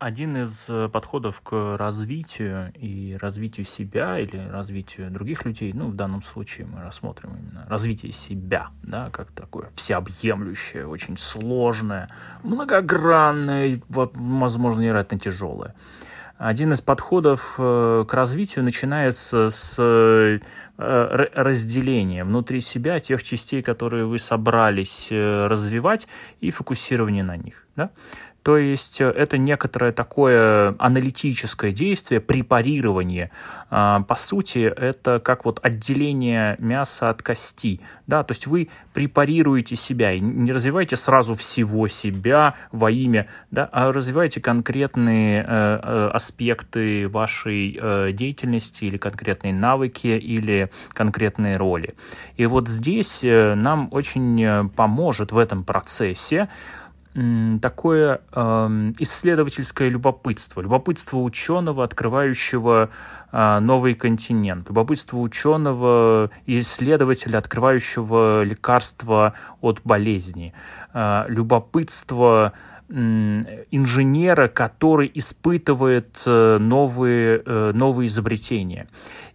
Один из э, подходов к развитию и развитию себя или развитию других людей, ну, в данном случае мы рассмотрим именно развитие себя, да, как такое всеобъемлющее, очень сложное, многогранное, возможно, невероятно тяжелое. Один из подходов э, к развитию начинается с э, разделения внутри себя тех частей, которые вы собрались развивать, и фокусирования на них. Да? То есть э, это некоторое такое аналитическое действие, препарирование. А, по сути, это как вот отделение мяса от кости. Да? То есть вы препарируете себя и не развиваете сразу всего себя во имя, да? а развиваете конкретные э, э, аспекты вашей деятельности или конкретные навыки или конкретные роли. И вот здесь нам очень поможет в этом процессе такое э, исследовательское любопытство, любопытство ученого, открывающего э, новый континент, любопытство ученого и исследователя, открывающего лекарства от болезни, э, любопытство инженера, который испытывает э, новые, э, новые изобретения.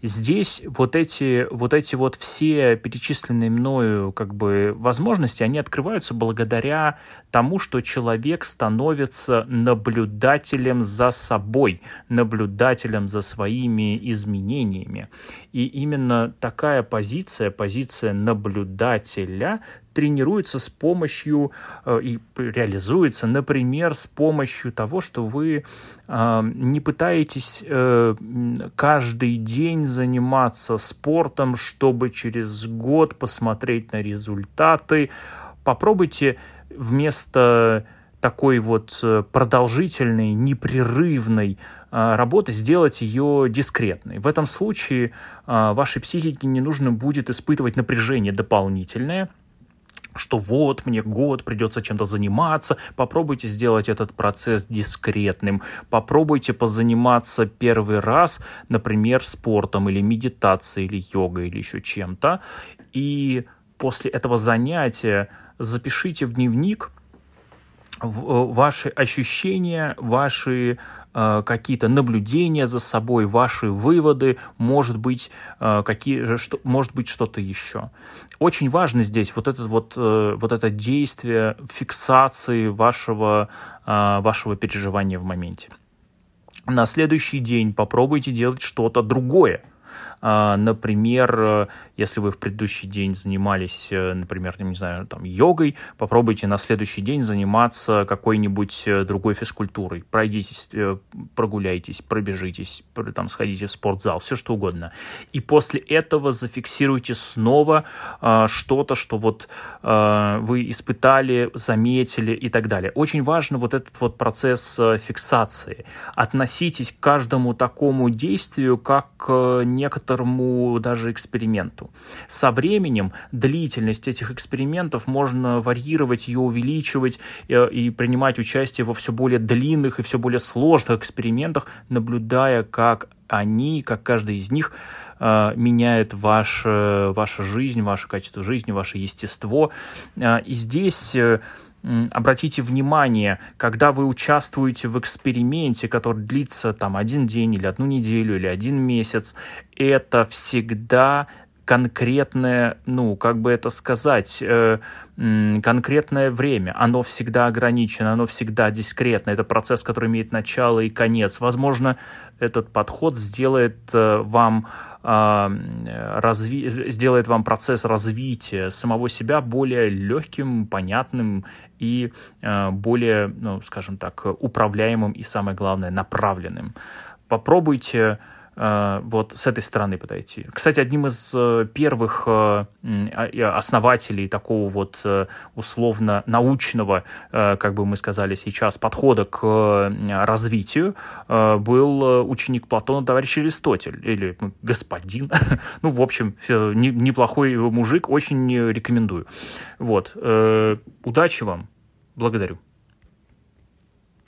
Здесь вот эти, вот эти вот все перечисленные мною как бы возможности, они открываются благодаря тому, что человек становится наблюдателем за собой, наблюдателем за своими изменениями. И именно такая позиция, позиция наблюдателя, тренируется с помощью э, и реализуется, например, с помощью того, что вы э, не пытаетесь э, каждый день заниматься спортом, чтобы через год посмотреть на результаты. Попробуйте вместо такой вот продолжительной, непрерывной работы сделать ее дискретной. В этом случае вашей психике не нужно будет испытывать напряжение дополнительное, что вот мне год придется чем-то заниматься, попробуйте сделать этот процесс дискретным, попробуйте позаниматься первый раз, например, спортом или медитацией, или йогой, или еще чем-то, и после этого занятия запишите в дневник э, ваши ощущения, ваши какие-то наблюдения за собой, ваши выводы, может быть, э, какие, что, может быть что-то еще. Очень важно здесь вот это, вот, э, вот это действие фиксации вашего, вашего переживания в моменте. На следующий день попробуйте делать что-то другое например, если вы в предыдущий день занимались, э, например, не знаю, там, йогой, попробуйте на следующий день заниматься какой-нибудь э, другой физкультурой. Пройдитесь, э, прогуляйтесь, пробежитесь, там, сходите в спортзал, все что угодно. И после этого зафиксируйте снова а, что-то, что вот а, вы испытали, заметили и так далее. Очень важно вот этот вот процесс фиксации. Относитесь к каждому такому действию как к некоторому даже эксперименту. Со временем длительность этих экспериментов можно варьировать, ее увеличивать и, э, и принимать участие во все более длинных и все более сложных экспериментах, наблюдая, как они, как каждый из них э, меняет ваш, э, ваша жизнь, ваше качество жизни, ваше естество. Э, и здесь обратите внимание, когда вы участвуете в эксперименте, который длится там один день или одну неделю или один месяц, это всегда конкретное, ну, как бы это сказать, э, конкретное время. Оно всегда ограничено, оно всегда дискретно. Это процесс, который имеет начало и конец. Возможно, этот подход сделает э, вам а, разви... сделает вам процесс развития самого себя более легким, понятным и а, более, ну, скажем так, управляемым и, самое главное, направленным. Попробуйте Э, вот с этой стороны подойти. Кстати, одним из э, первых э, основателей такого вот условно научного, как бы мы сказали сейчас, подхода к развитию был ученик Платона товарищ Аристотель, или господин, ну, в общем, неплохой мужик, очень рекомендую. Вот, удачи вам, благодарю.